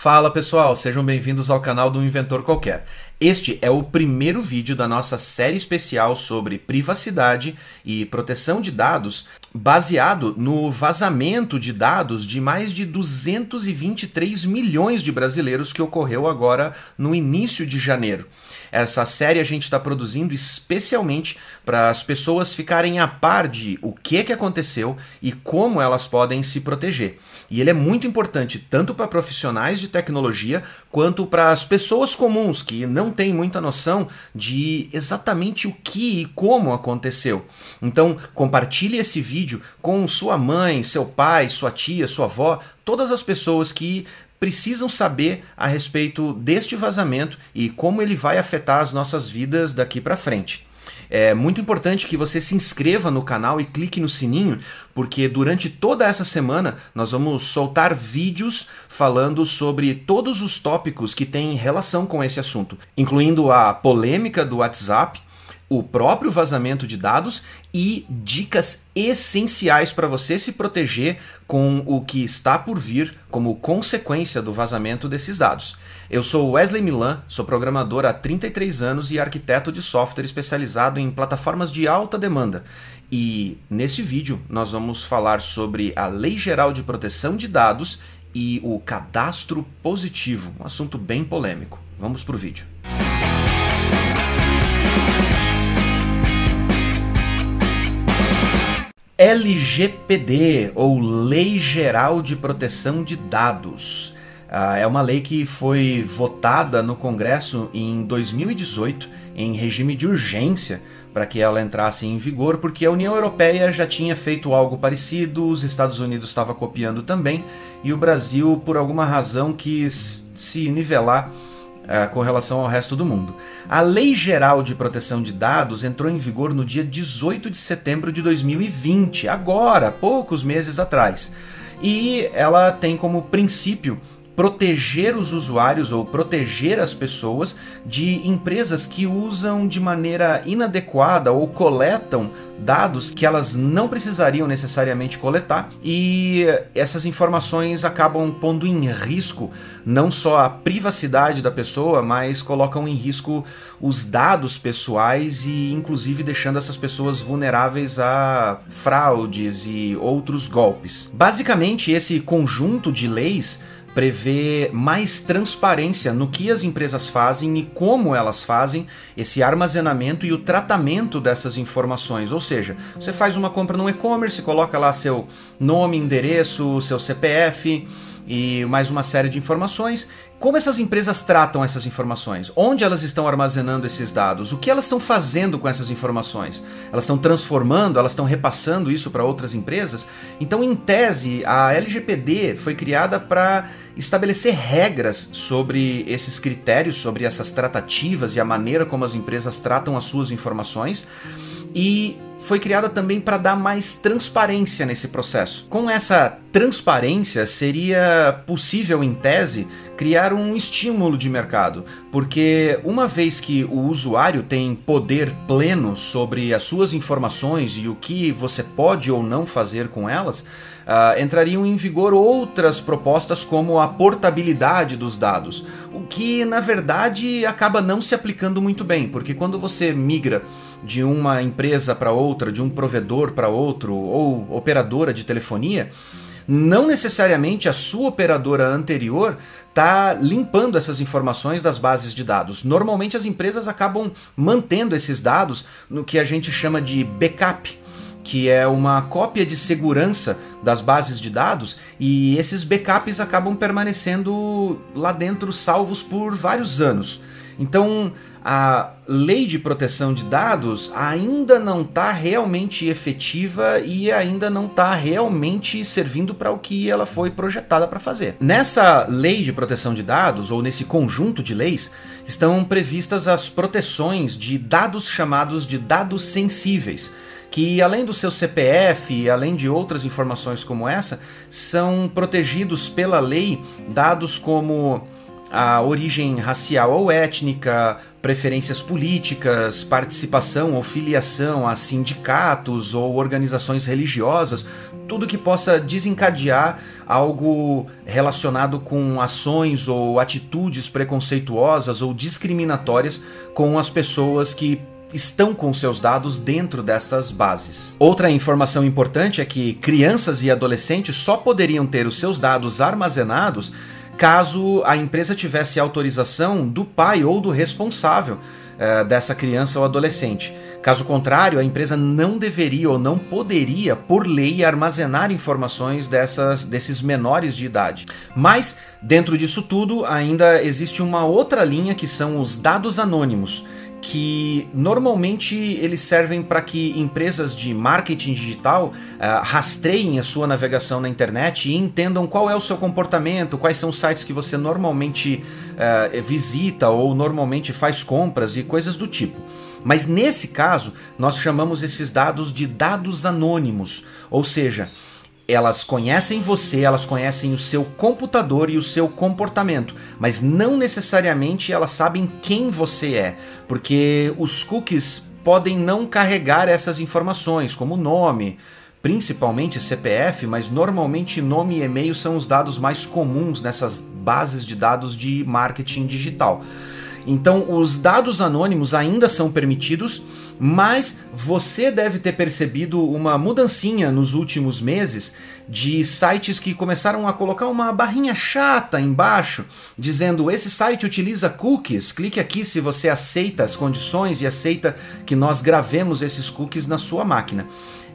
Fala pessoal, sejam bem-vindos ao canal do Inventor Qualquer. Este é o primeiro vídeo da nossa série especial sobre privacidade e proteção de dados, baseado no vazamento de dados de mais de 223 milhões de brasileiros que ocorreu agora no início de janeiro. Essa série a gente está produzindo especialmente para as pessoas ficarem a par de o que, que aconteceu e como elas podem se proteger. E ele é muito importante tanto para profissionais de tecnologia quanto para as pessoas comuns que não têm muita noção de exatamente o que e como aconteceu. Então, compartilhe esse vídeo com sua mãe, seu pai, sua tia, sua avó, todas as pessoas que precisam saber a respeito deste vazamento e como ele vai afetar as nossas vidas daqui para frente. É muito importante que você se inscreva no canal e clique no sininho, porque durante toda essa semana nós vamos soltar vídeos falando sobre todos os tópicos que têm relação com esse assunto, incluindo a polêmica do WhatsApp, o próprio vazamento de dados e dicas essenciais para você se proteger com o que está por vir como consequência do vazamento desses dados. Eu sou Wesley Milan, sou programador há 33 anos e arquiteto de software especializado em plataformas de alta demanda. E nesse vídeo nós vamos falar sobre a Lei Geral de Proteção de Dados e o cadastro positivo, um assunto bem polêmico. Vamos para o vídeo. LGPD, ou Lei Geral de Proteção de Dados. Ah, é uma lei que foi votada no Congresso em 2018 em regime de urgência para que ela entrasse em vigor, porque a União Europeia já tinha feito algo parecido, os Estados Unidos estava copiando também, e o Brasil, por alguma razão, quis se nivelar uh, com relação ao resto do mundo. A Lei Geral de Proteção de Dados entrou em vigor no dia 18 de setembro de 2020, agora, poucos meses atrás. E ela tem como princípio proteger os usuários ou proteger as pessoas de empresas que usam de maneira inadequada ou coletam dados que elas não precisariam necessariamente coletar e essas informações acabam pondo em risco não só a privacidade da pessoa, mas colocam em risco os dados pessoais e inclusive deixando essas pessoas vulneráveis a fraudes e outros golpes. Basicamente, esse conjunto de leis prevê mais transparência no que as empresas fazem e como elas fazem esse armazenamento e o tratamento dessas informações. Ou seja, você faz uma compra no e-commerce, coloca lá seu nome, endereço, seu CPF e mais uma série de informações. Como essas empresas tratam essas informações? Onde elas estão armazenando esses dados? O que elas estão fazendo com essas informações? Elas estão transformando, elas estão repassando isso para outras empresas? Então, em tese, a LGPD foi criada para estabelecer regras sobre esses critérios, sobre essas tratativas e a maneira como as empresas tratam as suas informações. E foi criada também para dar mais transparência nesse processo. Com essa transparência, seria possível, em tese, criar um estímulo de mercado, porque uma vez que o usuário tem poder pleno sobre as suas informações e o que você pode ou não fazer com elas, uh, entrariam em vigor outras propostas como a portabilidade dos dados, o que na verdade acaba não se aplicando muito bem, porque quando você migra de uma empresa para outra, de um provedor para outro, ou operadora de telefonia, não necessariamente a sua operadora anterior está limpando essas informações das bases de dados. Normalmente as empresas acabam mantendo esses dados no que a gente chama de backup que é uma cópia de segurança das bases de dados, e esses backups acabam permanecendo lá dentro salvos por vários anos. Então, a lei de proteção de dados ainda não está realmente efetiva e ainda não está realmente servindo para o que ela foi projetada para fazer. Nessa lei de proteção de dados, ou nesse conjunto de leis, estão previstas as proteções de dados chamados de dados sensíveis que além do seu CPF, além de outras informações como essa, são protegidos pela lei dados como a origem racial ou étnica, preferências políticas, participação ou filiação a sindicatos ou organizações religiosas, tudo que possa desencadear algo relacionado com ações ou atitudes preconceituosas ou discriminatórias com as pessoas que estão com seus dados dentro destas bases. Outra informação importante é que crianças e adolescentes só poderiam ter os seus dados armazenados caso a empresa tivesse autorização do pai ou do responsável uh, dessa criança ou adolescente. Caso contrário, a empresa não deveria ou não poderia, por lei, armazenar informações dessas, desses menores de idade. Mas, dentro disso tudo, ainda existe uma outra linha que são os dados anônimos que normalmente eles servem para que empresas de marketing digital uh, rastreiem a sua navegação na internet e entendam qual é o seu comportamento, quais são os sites que você normalmente uh, visita ou normalmente faz compras e coisas do tipo. Mas nesse caso, nós chamamos esses dados de dados anônimos, ou seja, elas conhecem você, elas conhecem o seu computador e o seu comportamento, mas não necessariamente elas sabem quem você é, porque os cookies podem não carregar essas informações, como nome, principalmente CPF, mas normalmente nome e e-mail são os dados mais comuns nessas bases de dados de marketing digital. Então, os dados anônimos ainda são permitidos, mas você deve ter percebido uma mudancinha nos últimos meses de sites que começaram a colocar uma barrinha chata embaixo, dizendo: esse site utiliza cookies, clique aqui se você aceita as condições e aceita que nós gravemos esses cookies na sua máquina.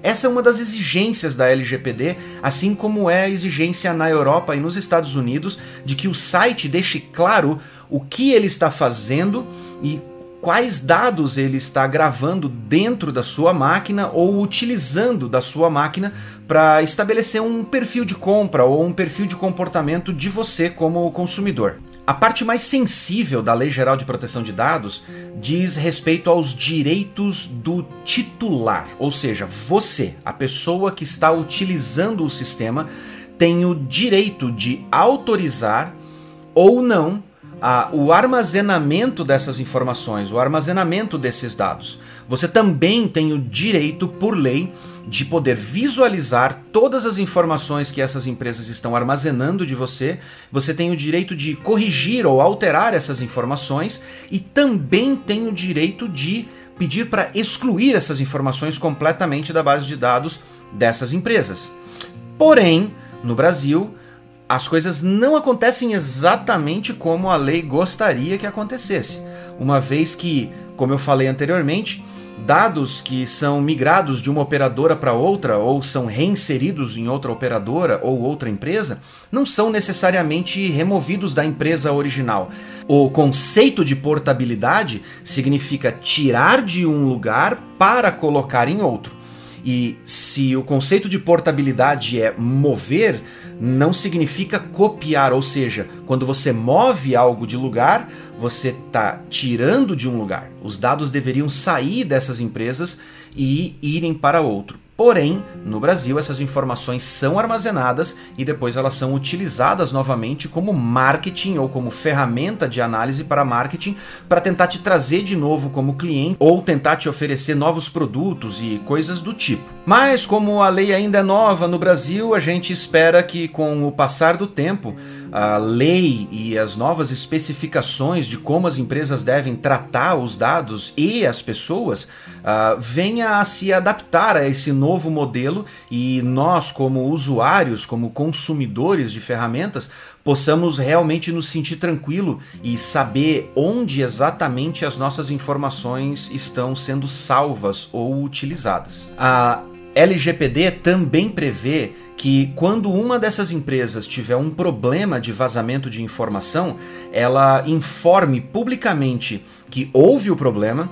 Essa é uma das exigências da LGPD, assim como é a exigência na Europa e nos Estados Unidos de que o site deixe claro o que ele está fazendo e quais dados ele está gravando dentro da sua máquina ou utilizando da sua máquina para estabelecer um perfil de compra ou um perfil de comportamento de você como consumidor. A parte mais sensível da Lei Geral de Proteção de Dados diz respeito aos direitos do titular, ou seja, você, a pessoa que está utilizando o sistema, tem o direito de autorizar ou não a, o armazenamento dessas informações, o armazenamento desses dados. Você também tem o direito, por lei, de poder visualizar todas as informações que essas empresas estão armazenando de você. Você tem o direito de corrigir ou alterar essas informações e também tem o direito de pedir para excluir essas informações completamente da base de dados dessas empresas. Porém, no Brasil, as coisas não acontecem exatamente como a lei gostaria que acontecesse, uma vez que, como eu falei anteriormente, dados que são migrados de uma operadora para outra ou são reinseridos em outra operadora ou outra empresa não são necessariamente removidos da empresa original. O conceito de portabilidade significa tirar de um lugar para colocar em outro. E se o conceito de portabilidade é mover, não significa copiar, ou seja, quando você move algo de lugar, você está tirando de um lugar. Os dados deveriam sair dessas empresas e irem para outro. Porém, no Brasil, essas informações são armazenadas e depois elas são utilizadas novamente como marketing ou como ferramenta de análise para marketing para tentar te trazer de novo como cliente ou tentar te oferecer novos produtos e coisas do tipo. Mas, como a lei ainda é nova no Brasil, a gente espera que com o passar do tempo a lei e as novas especificações de como as empresas devem tratar os dados e as pessoas uh, venha a se adaptar a esse novo modelo e nós, como usuários, como consumidores de ferramentas, possamos realmente nos sentir tranquilo e saber onde exatamente as nossas informações estão sendo salvas ou utilizadas. A LGPD também prevê que quando uma dessas empresas tiver um problema de vazamento de informação, ela informe publicamente que houve o problema,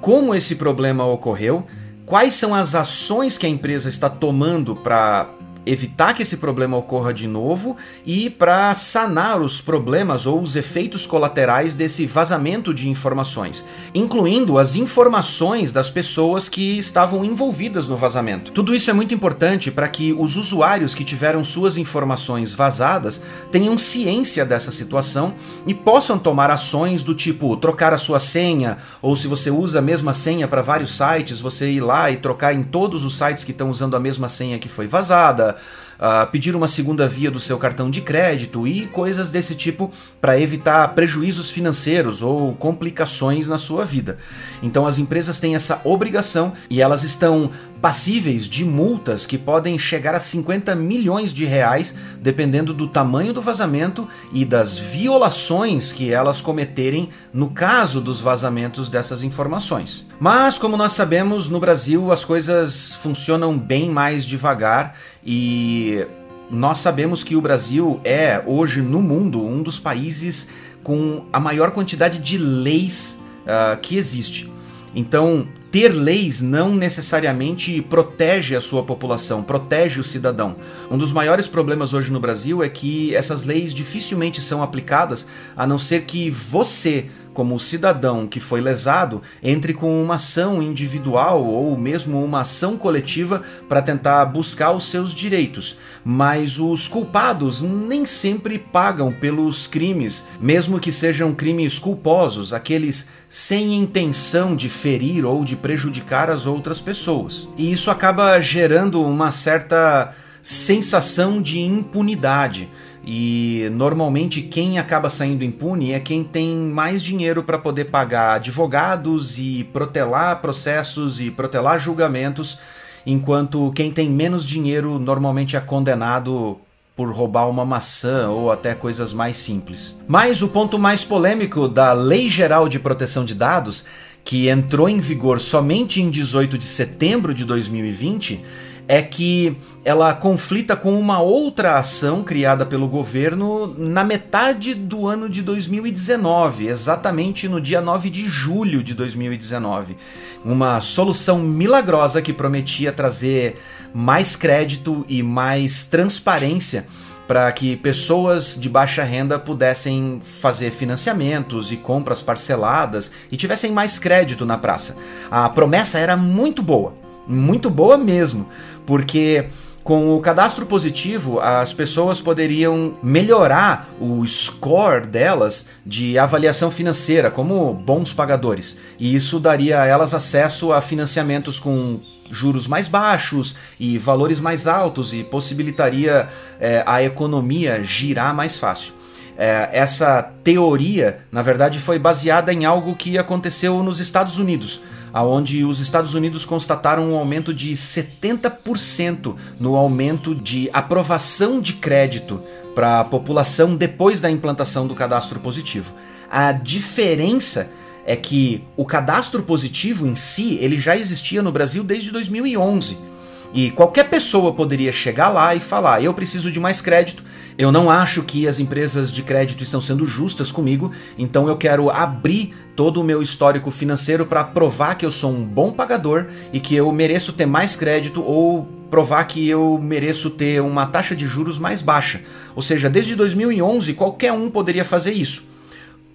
como esse problema ocorreu, quais são as ações que a empresa está tomando para evitar que esse problema ocorra de novo e para sanar os problemas ou os efeitos colaterais desse vazamento de informações, incluindo as informações das pessoas que estavam envolvidas no vazamento. Tudo isso é muito importante para que os usuários que tiveram suas informações vazadas tenham ciência dessa situação e possam tomar ações do tipo trocar a sua senha, ou se você usa a mesma senha para vários sites, você ir lá e trocar em todos os sites que estão usando a mesma senha que foi vazada uh, pedir uma segunda via do seu cartão de crédito e coisas desse tipo para evitar prejuízos financeiros ou complicações na sua vida. Então as empresas têm essa obrigação e elas estão passíveis de multas que podem chegar a 50 milhões de reais, dependendo do tamanho do vazamento e das violações que elas cometerem no caso dos vazamentos dessas informações. Mas, como nós sabemos, no Brasil as coisas funcionam bem mais devagar e nós sabemos que o Brasil é, hoje no mundo, um dos países com a maior quantidade de leis uh, que existe. Então, ter leis não necessariamente protege a sua população, protege o cidadão. Um dos maiores problemas hoje no Brasil é que essas leis dificilmente são aplicadas, a não ser que você, como cidadão que foi lesado, entre com uma ação individual ou mesmo uma ação coletiva para tentar buscar os seus direitos. Mas os culpados nem sempre pagam pelos crimes, mesmo que sejam crimes culposos, aqueles sem intenção de ferir ou de prejudicar as outras pessoas. E isso acaba gerando uma certa sensação de impunidade e normalmente quem acaba saindo impune é quem tem mais dinheiro para poder pagar advogados e protelar processos e protelar julgamentos, enquanto quem tem menos dinheiro normalmente é condenado por roubar uma maçã ou até coisas mais simples. Mas o ponto mais polêmico da Lei Geral de Proteção de Dados, que entrou em vigor somente em 18 de setembro de 2020, é que ela conflita com uma outra ação criada pelo governo na metade do ano de 2019, exatamente no dia 9 de julho de 2019. Uma solução milagrosa que prometia trazer mais crédito e mais transparência para que pessoas de baixa renda pudessem fazer financiamentos e compras parceladas e tivessem mais crédito na praça. A promessa era muito boa, muito boa mesmo, porque com o cadastro positivo, as pessoas poderiam melhorar o score delas de avaliação financeira como bons pagadores. E isso daria a elas acesso a financiamentos com juros mais baixos e valores mais altos e possibilitaria é, a economia girar mais fácil. É, essa teoria, na verdade, foi baseada em algo que aconteceu nos Estados Unidos aonde os Estados Unidos constataram um aumento de 70% no aumento de aprovação de crédito para a população depois da implantação do cadastro positivo. A diferença é que o cadastro positivo em si, ele já existia no Brasil desde 2011. E qualquer pessoa poderia chegar lá e falar: eu preciso de mais crédito, eu não acho que as empresas de crédito estão sendo justas comigo, então eu quero abrir todo o meu histórico financeiro para provar que eu sou um bom pagador e que eu mereço ter mais crédito ou provar que eu mereço ter uma taxa de juros mais baixa. Ou seja, desde 2011 qualquer um poderia fazer isso.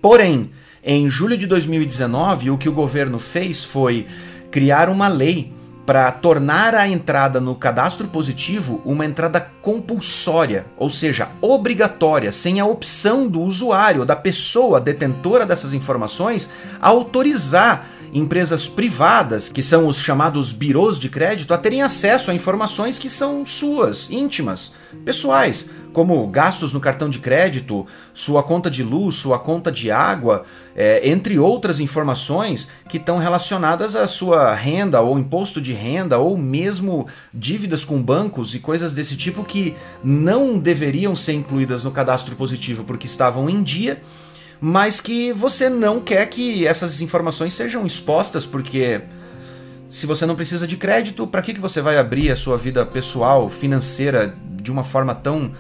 Porém, em julho de 2019, o que o governo fez foi criar uma lei para tornar a entrada no cadastro positivo uma entrada compulsória, ou seja, obrigatória, sem a opção do usuário, da pessoa detentora dessas informações, autorizar empresas privadas, que são os chamados birôs de crédito, a terem acesso a informações que são suas, íntimas, pessoais, como gastos no cartão de crédito, sua conta de luz, sua conta de água, é, entre outras informações que estão relacionadas à sua renda ou imposto de renda ou mesmo dívidas com bancos e coisas desse tipo que não deveriam ser incluídas no cadastro positivo porque estavam em dia mas que você não quer que essas informações sejam expostas, porque se você não precisa de crédito, para que, que você vai abrir a sua vida pessoal, financeira, de uma forma tão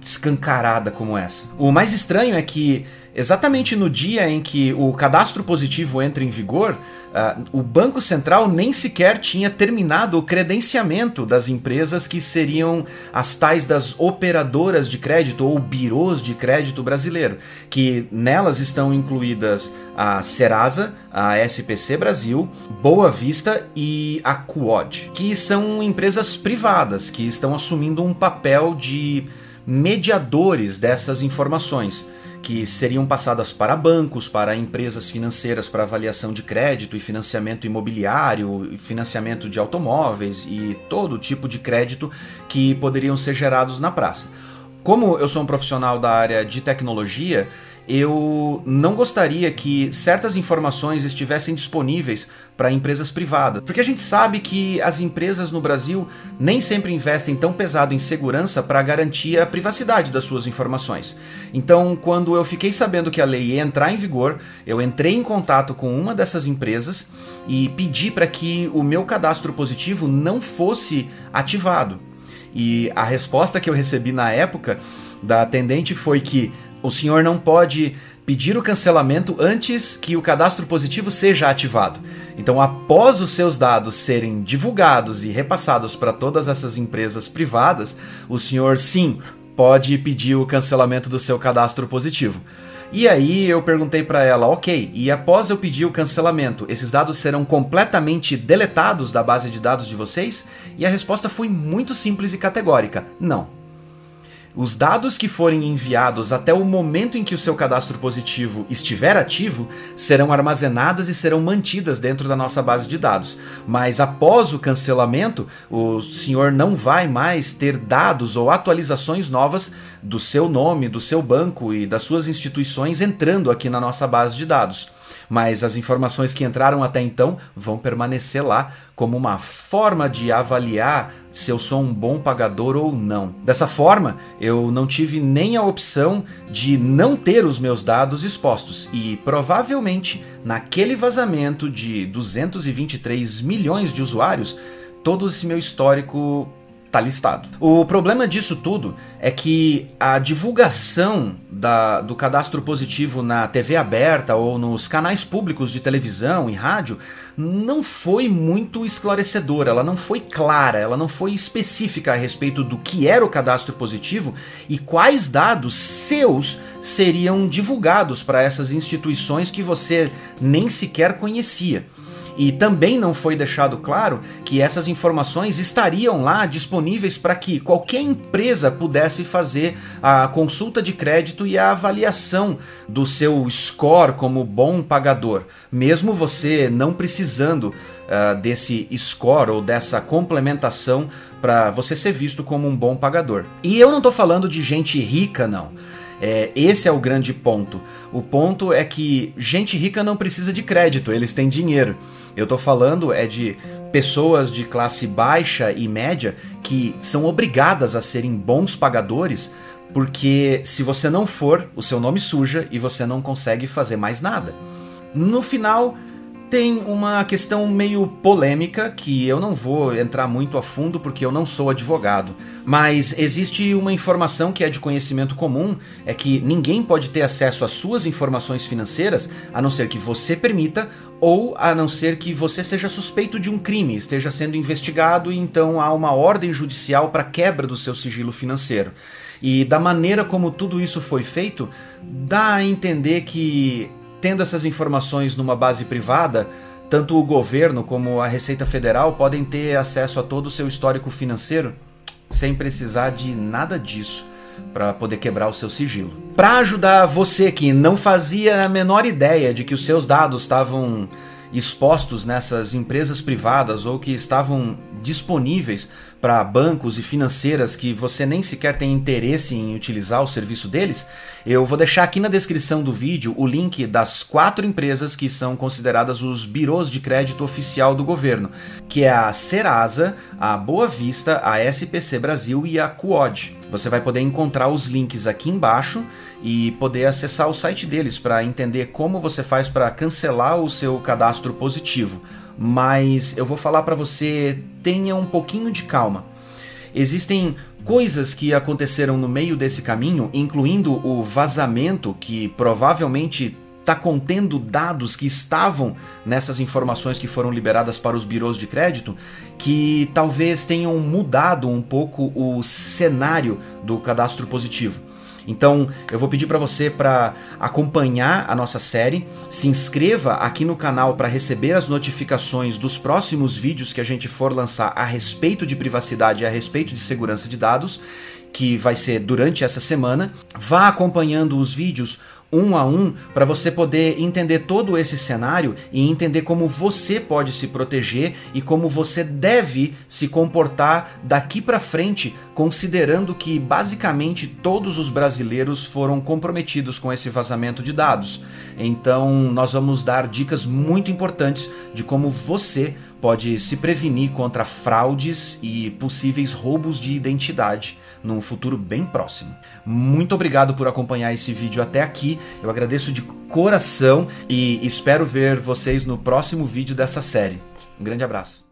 escancarada como essa. O mais estranho é que Exatamente no dia em que o cadastro positivo entra em vigor, uh, o Banco Central nem sequer tinha terminado o credenciamento das empresas que seriam as tais das operadoras de crédito ou birôs de crédito brasileiro, que nelas estão incluídas a Serasa, a SPC Brasil, Boa Vista e a Quod, que são empresas privadas que estão assumindo um papel de mediadores dessas informações que seriam passadas para bancos, para empresas financeiras para avaliação de crédito e financiamento imobiliário, financiamento de automóveis e todo tipo de crédito que poderiam ser gerados na praça. Como eu sou um profissional da área de tecnologia, eu não gostaria que certas informações estivessem disponíveis para empresas privadas, porque a gente sabe que as empresas no Brasil nem sempre investem tão pesado em segurança para garantir a privacidade das suas informações. Então, quando eu fiquei sabendo que a lei ia entrar em vigor, eu entrei em contato com uma dessas empresas e pedi para que o meu cadastro positivo não fosse ativado. E a resposta que eu recebi na época da atendente foi que o senhor não pode pedir o cancelamento antes que o cadastro positivo seja ativado. Então, após os seus dados serem divulgados e repassados para todas essas empresas privadas, o senhor sim pode pedir o cancelamento do seu cadastro positivo. E aí eu perguntei para ela, ok, e após eu pedir o cancelamento, esses dados serão completamente deletados da base de dados de vocês? E a resposta foi muito simples e categórica: não. Os dados que forem enviados até o momento em que o seu cadastro positivo estiver ativo serão armazenadas e serão mantidas dentro da nossa base de dados. Mas após o cancelamento, o senhor não vai mais ter dados ou atualizações novas do seu nome, do seu banco e das suas instituições entrando aqui na nossa base de dados mas as informações que entraram até então vão permanecer lá como uma forma de avaliar se eu sou um bom pagador ou não. Dessa forma, eu não tive nem a opção de não ter os meus dados expostos e provavelmente naquele vazamento de 223 milhões de usuários, todo esse meu histórico tá listado. O problema disso tudo é que a divulgação da, do cadastro positivo na TV aberta ou nos canais públicos de televisão e rádio não foi muito esclarecedora, ela não foi clara, ela não foi específica a respeito do que era o cadastro positivo e quais dados seus seriam divulgados para essas instituições que você nem sequer conhecia. E também não foi deixado claro que essas informações estariam lá disponíveis para que qualquer empresa pudesse fazer a consulta de crédito e a avaliação do seu score como bom pagador, mesmo você não precisando uh, desse score ou dessa complementação para você ser visto como um bom pagador. E eu não estou falando de gente rica, não. É, esse é o grande ponto. O ponto é que gente rica não precisa de crédito, eles têm dinheiro. Eu tô falando é de pessoas de classe baixa e média que são obrigadas a serem bons pagadores, porque se você não for, o seu nome suja e você não consegue fazer mais nada. No final, tem uma questão meio polêmica que eu não vou entrar muito a fundo porque eu não sou advogado, mas existe uma informação que é de conhecimento comum, é que ninguém pode ter acesso às suas informações financeiras a não ser que você permita ou a não ser que você seja suspeito de um crime, esteja sendo investigado e então há uma ordem judicial para quebra do seu sigilo financeiro. E da maneira como tudo isso foi feito, dá a entender que Tendo essas informações numa base privada, tanto o governo como a Receita Federal podem ter acesso a todo o seu histórico financeiro sem precisar de nada disso para poder quebrar o seu sigilo. Para ajudar você que não fazia a menor ideia de que os seus dados estavam expostos nessas empresas privadas ou que estavam disponíveis para bancos e financeiras que você nem sequer tem interesse em utilizar o serviço deles, eu vou deixar aqui na descrição do vídeo o link das quatro empresas que são consideradas os birôs de crédito oficial do governo, que é a Serasa, a Boa Vista, a SPC Brasil e a Quod. Você vai poder encontrar os links aqui embaixo e poder acessar o site deles para entender como você faz para cancelar o seu cadastro positivo mas eu vou falar para você, tenha um pouquinho de calma. Existem coisas que aconteceram no meio desse caminho, incluindo o vazamento que provavelmente está contendo dados que estavam nessas informações que foram liberadas para os birôs de crédito, que talvez tenham mudado um pouco o cenário do cadastro positivo. Então, eu vou pedir para você para acompanhar a nossa série, se inscreva aqui no canal para receber as notificações dos próximos vídeos que a gente for lançar a respeito de privacidade e a respeito de segurança de dados, que vai ser durante essa semana. Vá acompanhando os vídeos um a um para você poder entender todo esse cenário e entender como você pode se proteger e como você deve se comportar daqui para frente, considerando que basicamente todos os brasileiros foram comprometidos com esse vazamento de dados. Então, nós vamos dar dicas muito importantes de como você pode se prevenir contra fraudes e possíveis roubos de identidade num futuro bem próximo. Muito obrigado por acompanhar esse vídeo até aqui. Eu agradeço de coração e espero ver vocês no próximo vídeo dessa série. Um grande abraço.